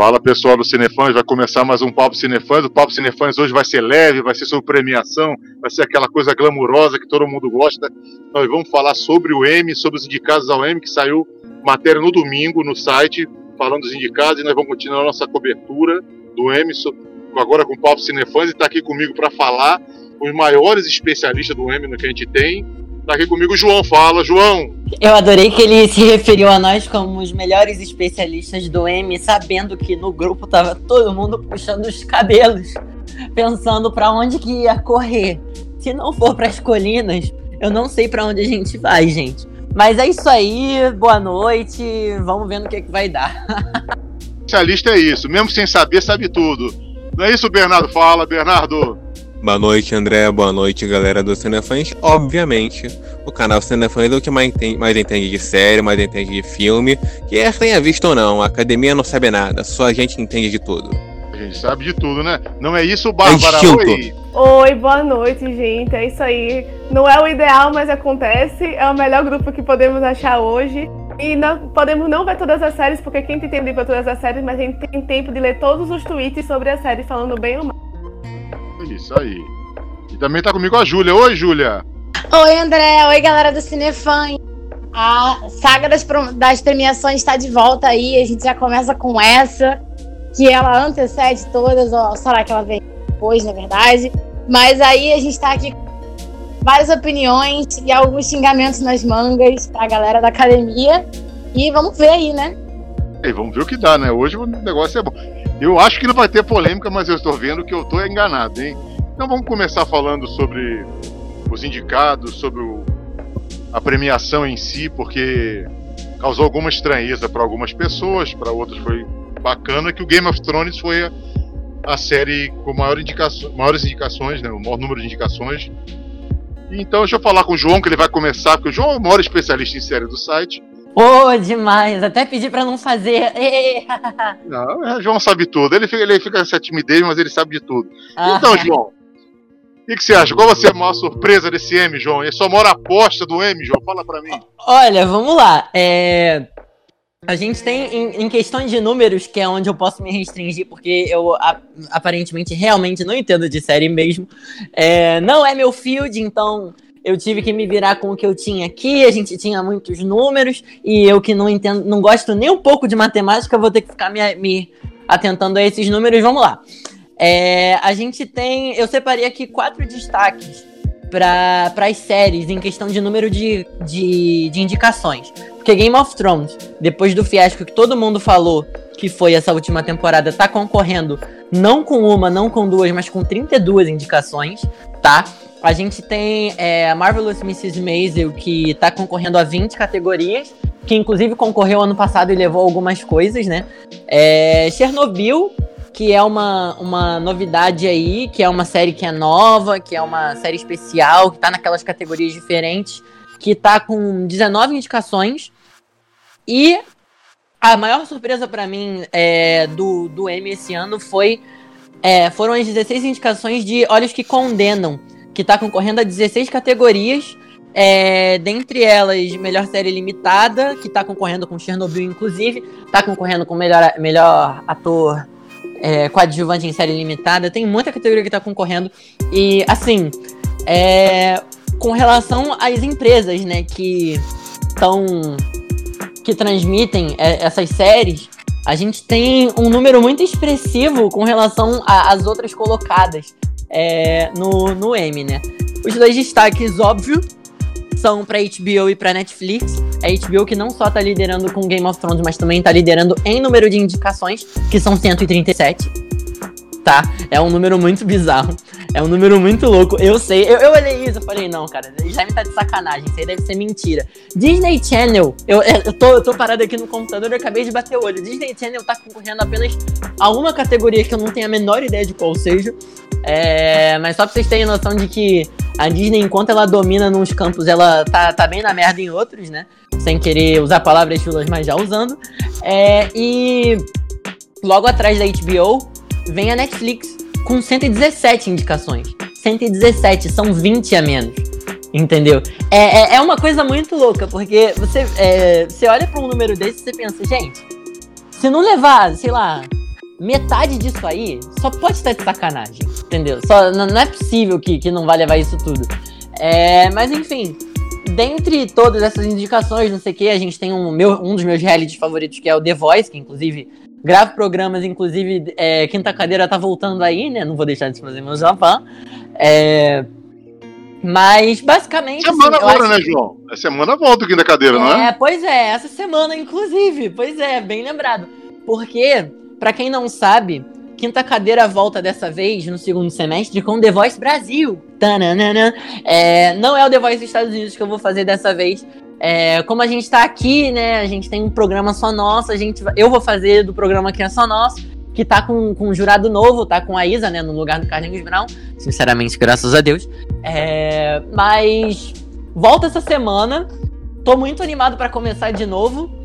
Fala pessoal do Cinefãs, vai começar mais um Papo Cinefãs. O Papo Cinefãs hoje vai ser leve, vai ser sobre premiação, vai ser aquela coisa glamurosa que todo mundo gosta. Nós vamos falar sobre o M, sobre os indicados ao M, que saiu matéria no domingo no site, falando dos indicados, e nós vamos continuar a nossa cobertura do M, agora com o Papo Cinefãs, e está aqui comigo para falar os maiores especialistas do M que a gente tem, Tá aqui comigo o João. Fala, João. Eu adorei que ele se referiu a nós como os melhores especialistas do M, sabendo que no grupo tava todo mundo puxando os cabelos, pensando para onde que ia correr. Se não for para as colinas, eu não sei para onde a gente vai, gente. Mas é isso aí, boa noite, vamos ver no que, que vai dar. Especialista é isso, mesmo sem saber, sabe tudo. Não é isso, Bernardo? Fala, Bernardo. Boa noite, André. Boa noite, galera do Cinefãs. Obviamente, o canal Cinefãs é o que mais entende, mais entende de série, mais entende de filme. Que é tenha visto ou não, a academia não sabe nada, só a gente entende de tudo. A gente sabe de tudo, né? Não é isso, Bárbara? É Oi. Oi, boa noite, gente. É isso aí. Não é o ideal, mas acontece. É o melhor grupo que podemos achar hoje. E não, podemos não ver todas as séries, porque quem tem tempo de ver todas as séries, mas a gente tem tempo de ler todos os tweets sobre a série falando bem ou mal. Isso aí. E também tá comigo a Júlia. Oi, Júlia. Oi, André. Oi, galera do Cinefã. A saga das, das premiações está de volta aí. A gente já começa com essa, que ela antecede todas, ou será que ela vem depois, na verdade. Mas aí a gente está aqui com várias opiniões e alguns xingamentos nas mangas pra galera da academia. E vamos ver aí, né? E vamos ver o que dá, né? Hoje o negócio é bom. Eu acho que não vai ter polêmica, mas eu estou vendo que eu estou enganado, hein? Então vamos começar falando sobre os indicados, sobre o, a premiação em si, porque causou alguma estranheza para algumas pessoas, para outras foi bacana que o Game of Thrones foi a, a série com maior indicação, maiores indicações, né, o maior número de indicações. Então deixa eu falar com o João, que ele vai começar, porque o João é o maior especialista em série do site. Pô, oh, demais. Até pedi pra não fazer. não, o é, João sabe tudo. Ele fica, ele fica essa timidez, mas ele sabe de tudo. Ah, então, João, o que, que, você acha? Qual vai ser a maior surpresa desse M, João? E a sua maior aposta do M, João? Fala pra mim. Olha, vamos lá. É... A gente tem, em, em questões de números, que é onde eu posso me restringir, porque eu a, aparentemente realmente não entendo de série mesmo. É... Não é meu field, então eu tive que me virar com o que eu tinha aqui, a gente tinha muitos números, e eu que não entendo, não gosto nem um pouco de matemática, vou ter que ficar me, me atentando a esses números. Vamos lá. É, a gente tem. Eu separei aqui quatro destaques para as séries em questão de número de, de, de indicações. Porque Game of Thrones, depois do fiasco que todo mundo falou que foi essa última temporada, tá concorrendo não com uma, não com duas, mas com 32 indicações, tá? A gente tem é, Marvelous Mrs. Maisel, que tá concorrendo a 20 categorias, que inclusive concorreu ano passado e levou algumas coisas, né? É, Chernobyl, que é uma, uma novidade aí, que é uma série que é nova, que é uma série especial, que tá naquelas categorias diferentes, que tá com 19 indicações. E a maior surpresa para mim é, do, do Emmy esse ano foi é, foram as 16 indicações de Olhos que Condenam, que está concorrendo a 16 categorias. É, dentre elas, melhor série limitada, que está concorrendo com Chernobyl, inclusive, está concorrendo com melhor, melhor ator é, coadjuvante em série limitada. Tem muita categoria que está concorrendo. E, assim, é, com relação às empresas, né, que estão. que transmitem é, essas séries, a gente tem um número muito expressivo com relação às outras colocadas é, no, no M, né? Os dois destaques, óbvio, são para HBO e para Netflix. A HBO que não só tá liderando com Game of Thrones, mas também tá liderando em número de indicações, que são 137. Tá? É um número muito bizarro. É um número muito louco. Eu sei. Eu, eu olhei isso e falei, não, cara, já me tá de sacanagem. Isso aí deve ser mentira. Disney Channel. Eu, eu, tô, eu tô parado aqui no computador e acabei de bater o olho. Disney Channel tá concorrendo apenas a uma categoria que eu não tenho a menor ideia de qual seja. É, mas só pra vocês terem noção de que a Disney, enquanto ela domina nos campos, ela tá, tá bem na merda em outros, né? Sem querer usar palavras chulas, mas já usando. É, e logo atrás da HBO vem a Netflix com 117 indicações. 117, são 20 a menos. Entendeu? É, é, é uma coisa muito louca, porque você, é, você olha para um número desse e você pensa, gente, se não levar, sei lá, metade disso aí só pode estar de sacanagem, entendeu? Só, não, é possível que, que não vai levar isso tudo. É, mas enfim, dentre todas essas indicações, não sei o que, a gente tem um, meu, um dos meus realities favoritos, que é o The Voice, que inclusive gravo programas, inclusive é, Quinta Cadeira tá voltando aí, né? Não vou deixar de fazer meu Japão. É, mas, basicamente. Semana assim, agora, né, João? É semana volta o Quinta Cadeira, é, não é? É, pois é, essa semana, inclusive. Pois é, bem lembrado. Porque, para quem não sabe, Quinta Cadeira volta dessa vez no segundo semestre com The Voice Brasil. Tananana. É, não é o The Voice Estados Unidos que eu vou fazer dessa vez. É, como a gente tá aqui, né? A gente tem um programa só nosso. A gente, eu vou fazer do programa que é só nosso. Que tá com, com um jurado novo, tá com a Isa, né? No lugar do Carlinhos Brown. Sinceramente, graças a Deus. É, mas volta essa semana. Tô muito animado para começar de novo.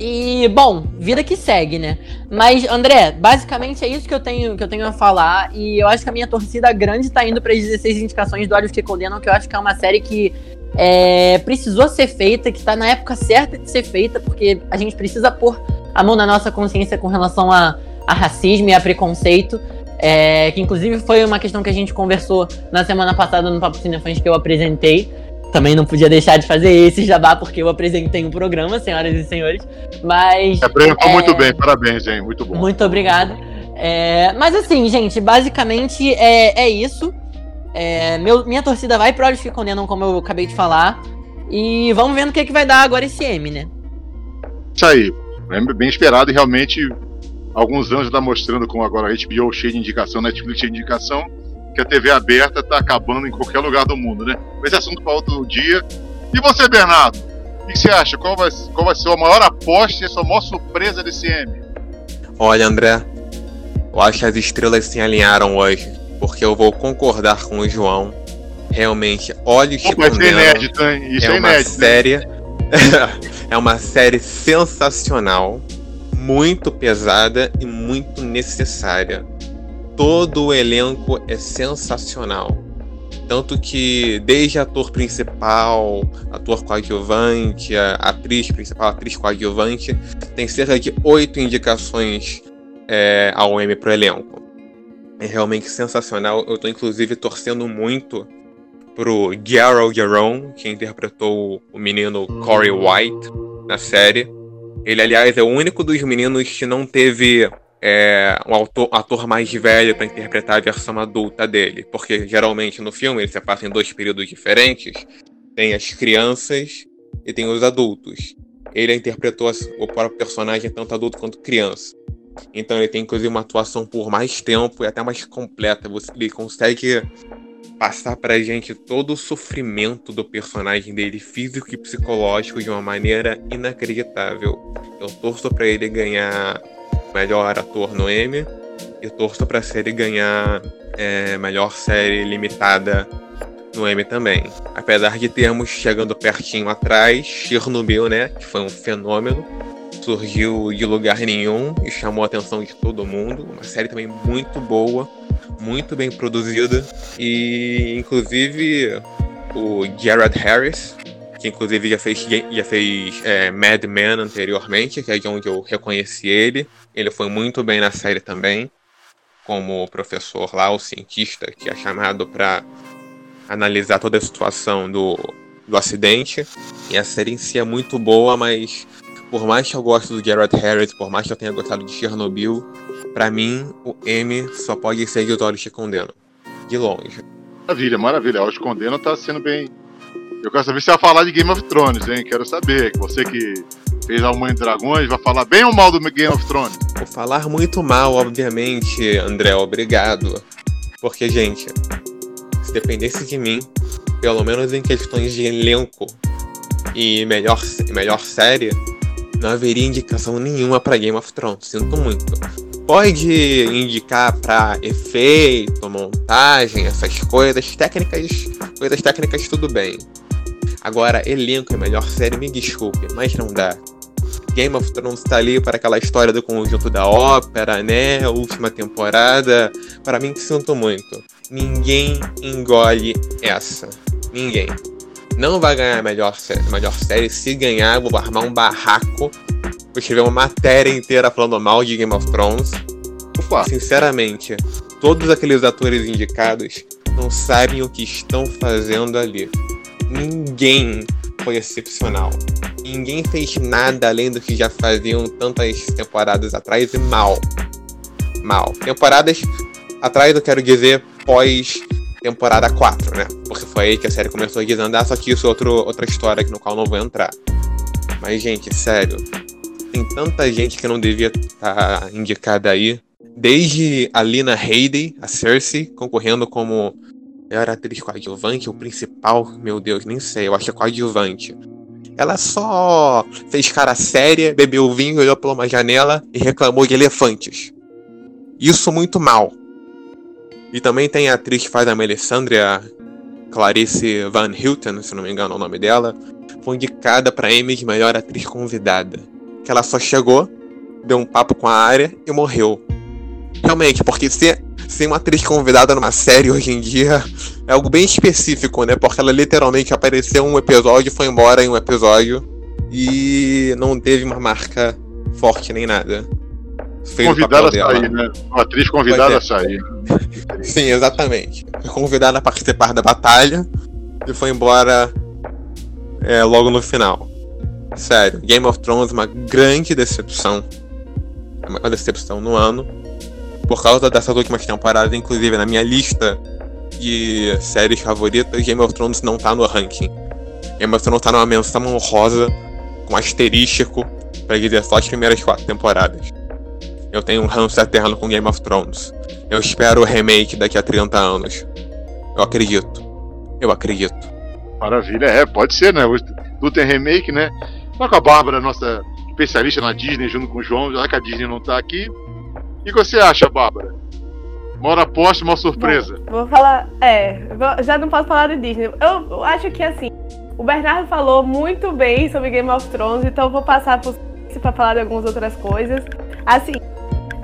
E, bom, vida que segue, né? Mas, André, basicamente é isso que eu tenho, que eu tenho a falar. E eu acho que a minha torcida grande tá indo para as 16 indicações do Olhos que Condenam, que eu acho que é uma série que é, precisou ser feita, que tá na época certa de ser feita, porque a gente precisa pôr a mão na nossa consciência com relação a, a racismo e a preconceito. É, que inclusive foi uma questão que a gente conversou na semana passada no Papo Cinefãs que eu apresentei. Também não podia deixar de fazer esse jabá, porque eu apresentei um programa, senhoras e senhores. Mas. Apresentou é, muito bem, parabéns, hein? Muito bom. Muito obrigado. É, mas assim, gente, basicamente é, é isso. É, meu, minha torcida vai pro Olhos que Condenam, como eu acabei de falar. E vamos vendo o que, é que vai dar agora esse M, né? Isso aí. É bem esperado e realmente alguns anos está mostrando como agora a HBO cheia de indicação, Netflix cheia de indicação que a TV aberta está acabando em qualquer lugar do mundo, né? Esse assunto para outro dia. E você, Bernardo? O que você acha? Qual vai, qual vai ser a maior aposta e a sua maior surpresa desse M? Olha, André, eu acho que as estrelas se alinharam hoje, porque eu vou concordar com o João. Realmente, olhos Opa, isso é inédito, hein? Isso é, é uma inédito, série. é uma série sensacional, muito pesada e muito necessária todo o elenco é sensacional. Tanto que desde ator principal, ator coadjuvante, atriz principal, atriz coadjuvante, tem cerca de oito indicações é, ao Emmy pro elenco. É realmente sensacional. Eu estou inclusive torcendo muito pro Gerald Jerome, que interpretou o menino Corey White na série. Ele, aliás, é o único dos meninos que não teve é, um autor, ator mais velho para interpretar a versão adulta dele. Porque geralmente no filme ele se passa em dois períodos diferentes. Tem as crianças e tem os adultos. Ele interpretou o próprio personagem tanto adulto quanto criança. Então ele tem inclusive uma atuação por mais tempo e até mais completa. Ele consegue passar pra gente todo o sofrimento do personagem dele, físico e psicológico, de uma maneira inacreditável. Eu torço para ele ganhar melhor ator no Emmy e torço para a série ganhar é, melhor série limitada no Emmy também. Apesar de termos chegando pertinho atrás, Chernobyl, né, que foi um fenômeno, surgiu de lugar nenhum e chamou a atenção de todo mundo. Uma série também muito boa, muito bem produzida e inclusive o Jared Harris, que inclusive já fez, já fez é, Mad Men anteriormente, que é de onde eu reconheci ele. Ele foi muito bem na série também, como o professor lá, o cientista que é chamado para analisar toda a situação do, do acidente. E a série em si é muito boa, mas por mais que eu goste do Jared Harris, por mais que eu tenha gostado de Chernobyl, para mim o M só pode ser Olhos Te Condenam. De longe. Maravilha, maravilha. Os Condena tá sendo bem, eu quero saber se vai falar de Game of Thrones, hein? Quero saber. Você que fez a Mãe de Dragões, vai falar bem ou mal do Game of Thrones? Vou falar muito mal, obviamente, André, obrigado. Porque, gente, se dependesse de mim, pelo menos em questões de elenco e melhor, melhor série, não haveria indicação nenhuma para Game of Thrones. Sinto muito. Pode indicar para efeito, montagem, essas coisas técnicas, coisas técnicas tudo bem. Agora, elenco é melhor série, me desculpe, mas não dá. Game of Thrones tá ali para aquela história do conjunto da ópera, né? Última temporada. Para mim, sinto muito. Ninguém engole essa. Ninguém. Não vai ganhar a melhor série. Melhor série. Se ganhar, vou armar um barraco. Vou escrever uma matéria inteira falando mal de Game of Thrones. Sinceramente, todos aqueles atores indicados não sabem o que estão fazendo ali. Ninguém foi excepcional. Ninguém fez nada além do que já faziam tantas temporadas atrás e mal. Mal. Temporadas atrás, eu quero dizer, pós temporada 4, né? Porque foi aí que a série começou a desandar, só que isso é outro, outra história no qual não vou entrar. Mas, gente, sério. Tem tanta gente que não devia estar tá indicada aí. Desde a Lina Headey, a Cersei, concorrendo como melhor atriz coadjuvante, o principal, meu Deus, nem sei, eu acho que é coadjuvante. Ela só fez cara séria, bebeu vinho, olhou por uma janela e reclamou de elefantes. Isso muito mal. E também tem a atriz que faz a Melisandre, Clarice Van Houten, se não me engano é o nome dela, foi indicada para Emmy de melhor atriz convidada. Que ela só chegou, deu um papo com a área e morreu. Realmente, porque ser, ser uma atriz convidada numa série hoje em dia é algo bem específico, né? Porque ela literalmente apareceu um episódio, foi embora em um episódio e não teve uma marca forte nem nada fez convidada a sair, né? Uma atriz convidada é. a sair. Sim, exatamente. Foi convidada a participar da batalha e foi embora é, logo no final. Sério, Game of Thrones uma grande decepção. Uma decepção no ano. Por causa dessas últimas temporadas, inclusive na minha lista de séries favoritas, Game of Thrones não tá no ranking. Game of Thrones tá numa menção honrosa, com asterístico, pra dizer só as primeiras quatro temporadas. Eu tenho um ranço eterno com Game of Thrones. Eu espero o remake daqui a 30 anos. Eu acredito. Eu acredito. Maravilha, é, pode ser, né? Tudo tem remake, né? Só com a Bárbara, nossa especialista na Disney, junto com o João, já que a Disney não tá aqui. O que você acha, Bárbara? Mora aposta, uma surpresa. Bom, vou falar. É, já não posso falar de Disney. Eu acho que assim, o Bernardo falou muito bem sobre Game of Thrones, então eu vou passar para falar de algumas outras coisas. Assim,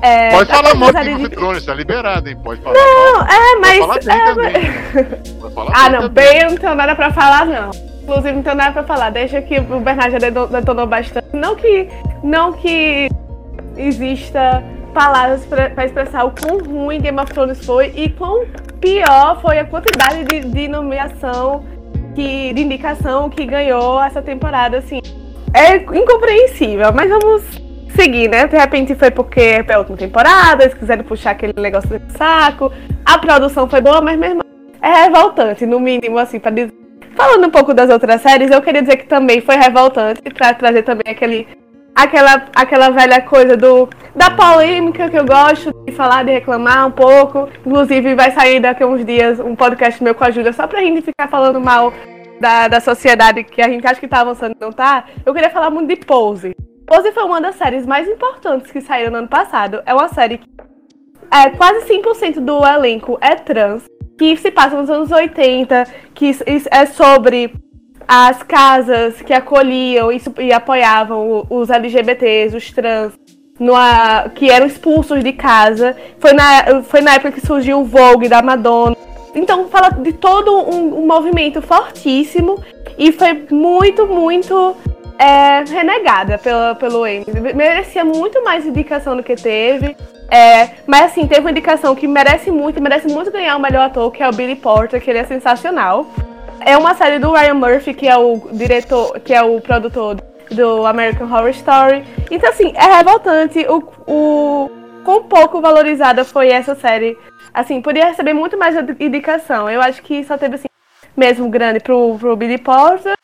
é, pode falar mal de Game of Thrones, tá liberado, hein? Pode falar Não, mal. é, mas. Pode falar é, mas... Pode falar ah, não, bem, eu não tenho nada pra falar, não. Inclusive, não tenho nada pra falar. Deixa que o Bernardo já detonou bastante. Não que. Não que exista palavras pra, pra expressar o quão ruim Game of Thrones foi e quão pior foi a quantidade de, de nomeação, que, de indicação que ganhou essa temporada, assim. É incompreensível, mas vamos seguir, né? De repente foi porque é a última temporada, eles quiseram puxar aquele negócio do saco. A produção foi boa, mas mesmo é revoltante, no mínimo, assim, pra dizer. Falando um pouco das outras séries, eu queria dizer que também foi revoltante pra trazer também aquele. Aquela, aquela velha coisa do da polêmica que eu gosto de falar, de reclamar um pouco. Inclusive, vai sair daqui a uns dias um podcast meu com a Júlia só pra gente ficar falando mal da, da sociedade que a gente acha que tá avançando e não tá. Eu queria falar muito de Pose. Pose foi uma das séries mais importantes que saíram no ano passado. É uma série que é, quase 100% do elenco é trans, que se passa nos anos 80, que é sobre as casas que acolhiam e, e apoiavam os LGBTs, os trans, numa, que eram expulsos de casa. Foi na, foi na época que surgiu o Vogue da Madonna. Então fala de todo um, um movimento fortíssimo e foi muito, muito é, renegada pelo, pelo Emmy. Merecia muito mais indicação do que teve. É, mas assim, teve uma indicação que merece muito, merece muito ganhar o melhor ator, que é o Billy Porter, que ele é sensacional. É uma série do Ryan Murphy, que é o diretor, que é o produtor do American Horror Story. Então, assim, é revoltante o, o quão pouco valorizada foi essa série. Assim, podia receber muito mais indicação. Eu acho que só teve, assim, mesmo grande pro, pro Billy Porter.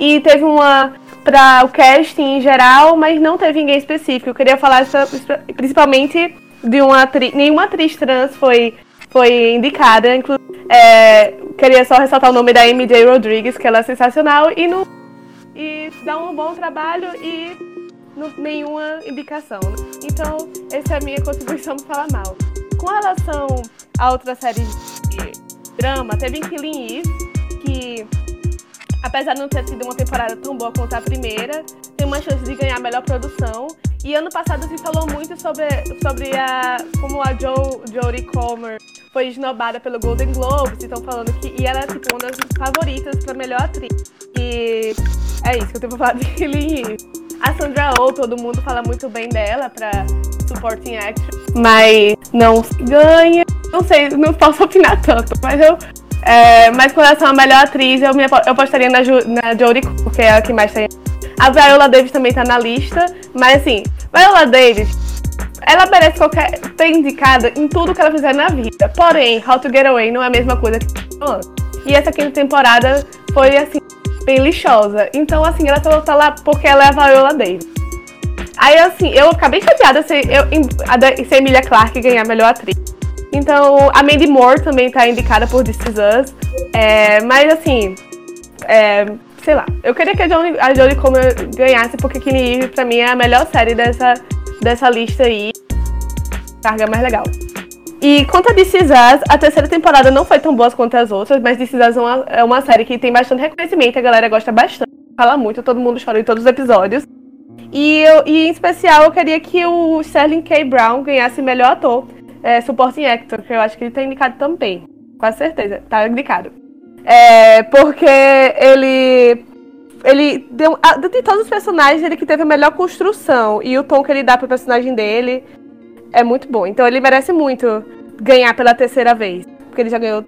E teve uma para o casting em geral, mas não teve ninguém específico. Eu queria falar principalmente de uma atriz. Nenhuma atriz trans foi, foi indicada. É, queria só ressaltar o nome da MJ Rodrigues, que ela é sensacional e, no, e dá um bom trabalho e no, nenhuma indicação. Né? Então, essa é a minha contribuição para falar mal. Com relação a outras séries de drama, teve Killing Eve, que apesar de não ter sido uma temporada tão boa quanto a primeira, tem uma chance de ganhar melhor produção. E ano passado se falou muito sobre, sobre a, como a jo, Jodie Comer foi esnobada pelo Golden Globes, estão falando que e ela é tipo uma das favoritas para melhor atriz. E é isso que eu tenho pra falar de Killing A Sandra Oh, todo mundo fala muito bem dela para supporting actress, mas não ganha. Não sei, não posso opinar tanto, mas eu. É, mas com relação à melhor atriz, eu, me, eu apostaria na, na Jodie porque é a que mais tem. A Viola Davis também tá na lista, mas assim, Viola Davis, ela merece qualquer ter indicada em tudo que ela fizer na vida. Porém, How to Get Away não é a mesma coisa que E essa quinta temporada foi assim, bem lixosa. Então, assim, ela tá lá porque ela é a Viola Davis. Aí, assim, eu acabei chateada se, eu, se a Emilia Clarke ganhar melhor atriz. Então, a Mandy Moore também tá indicada por This Is Us. É, mas, assim, é, sei lá. Eu queria que a Jodie, a Comer ganhasse, porque Killing Eve, pra mim, é a melhor série dessa, dessa lista aí. Carga mais legal. E quanto a This Is Us, a terceira temporada não foi tão boa quanto as outras, mas This Is Us é uma, é uma série que tem bastante reconhecimento, a galera gosta bastante, fala muito, todo mundo chora em todos os episódios. E, eu, e em especial eu queria que o Sterling K. Brown ganhasse melhor ator, é, supporting actor, que eu acho que ele tá indicado também. Com certeza, tá indicado. É, porque ele. Ele deu. De todos os personagens, ele que teve a melhor construção. E o tom que ele dá pro personagem dele é muito bom. Então ele merece muito ganhar pela terceira vez. Porque ele já ganhou.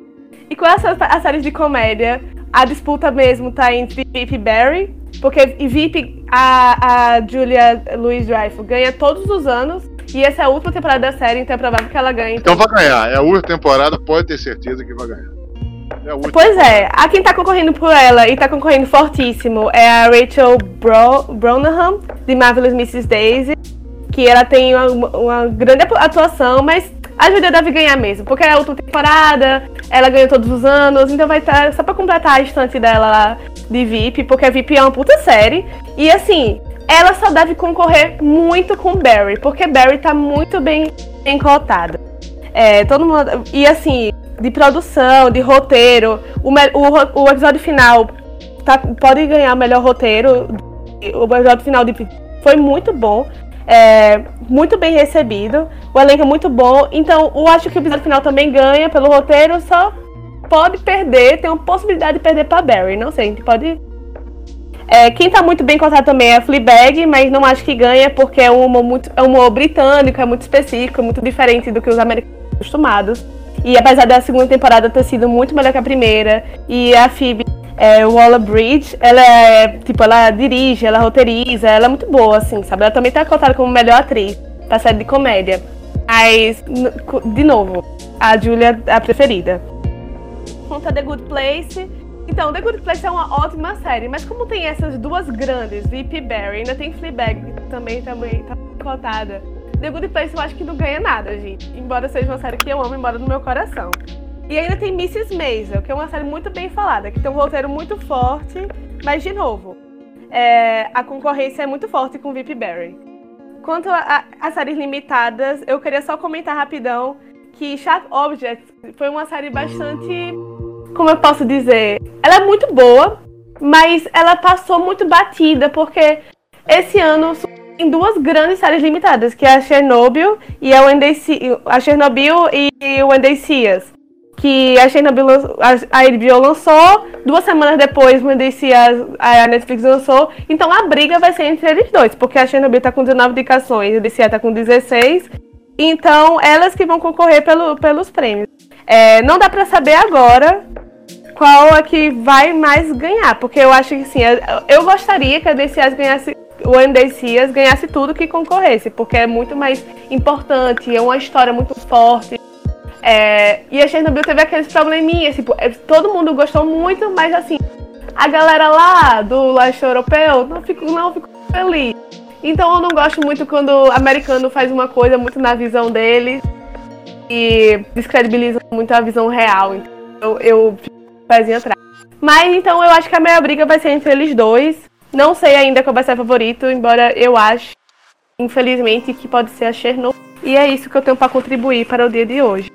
E com essa, as séries de comédia, a disputa mesmo tá entre Vip e Barry. Porque Vip, a, a Julia Louis Dreyfus ganha todos os anos. E essa é a última temporada da série, então é provável que ela ganhe. Então, então vai ganhar. É a última temporada, pode ter certeza que vai ganhar. É pois é, a quem tá concorrendo por ela e tá concorrendo fortíssimo é a Rachel Bro de Marvelous Mrs. Daisy, que ela tem uma, uma grande atuação, mas a Julia deve ganhar mesmo, porque é a última temporada, ela ganha todos os anos, então vai estar tá, só pra completar a estante dela lá de VIP, porque a VIP é uma puta série. E assim, ela só deve concorrer muito com Barry, porque Barry tá muito bem, cotada. É, todo mundo. E assim, de produção, de roteiro, o, o, o episódio final tá, pode ganhar melhor roteiro. O episódio final de, foi muito bom. É, muito bem recebido. O elenco é muito bom. Então, eu acho que o episódio final também ganha pelo roteiro, só pode perder, tem uma possibilidade de perder para Barry. Não sei, a gente pode. É, quem tá muito bem contado também é a Fleabag, mas não acho que ganha porque é um humor, muito, é um humor britânico, é muito específico, é muito diferente do que os americanos estão acostumados. E apesar da segunda temporada ter sido muito melhor que a primeira, e a Phoebe é, Waller-Bridge, ela é, tipo, ela dirige, ela roteiriza, ela é muito boa, assim, sabe? Ela também tá cotada como melhor atriz pra série de comédia. Mas, de novo, a Julia é a preferida. Conta The Good Place. Então, The Good Place é uma ótima série, mas como tem essas duas grandes, Vip e Barry, ainda tem Fleabag também, também tá cotada. The Good Place eu acho que não ganha nada, gente. Embora seja uma série que eu amo, embora no meu coração. E ainda tem Mrs. Maisel, que é uma série muito bem falada, que tem um roteiro muito forte, mas de novo, é, a concorrência é muito forte com Vip Barry. Quanto às séries limitadas, eu queria só comentar rapidão que Sharp Objects foi uma série bastante. Como eu posso dizer? Ela é muito boa, mas ela passou muito batida, porque esse ano tem duas grandes séries limitadas, que é a Chernobyl e a, Wendy, a Chernobyl e o Wendy Seas que a Chernobyl, a, HBO lançou, duas semanas depois a, a Netflix lançou, então a briga vai ser entre eles dois, porque a Chernobyl tá com 19 indicações, a DC tá com 16, então elas que vão concorrer pelo, pelos prêmios. É, não dá para saber agora qual é que vai mais ganhar, porque eu acho que sim, eu gostaria que a DC ganhasse o NDCs ganhasse tudo que concorresse, porque é muito mais importante, é uma história muito forte. É, e a Chernobyl teve aqueles probleminhas, tipo, é, todo mundo gostou muito, mas assim, a galera lá do leste europeu não ficou, não ficou feliz. Então eu não gosto muito quando o americano faz uma coisa muito na visão deles e descredibiliza muito a visão real. Então eu, eu fico pezinho atrás. Mas então eu acho que a minha briga vai ser entre eles dois. Não sei ainda qual vai ser favorito, embora eu ache, infelizmente, que pode ser a Chernobyl. E é isso que eu tenho para contribuir para o dia de hoje.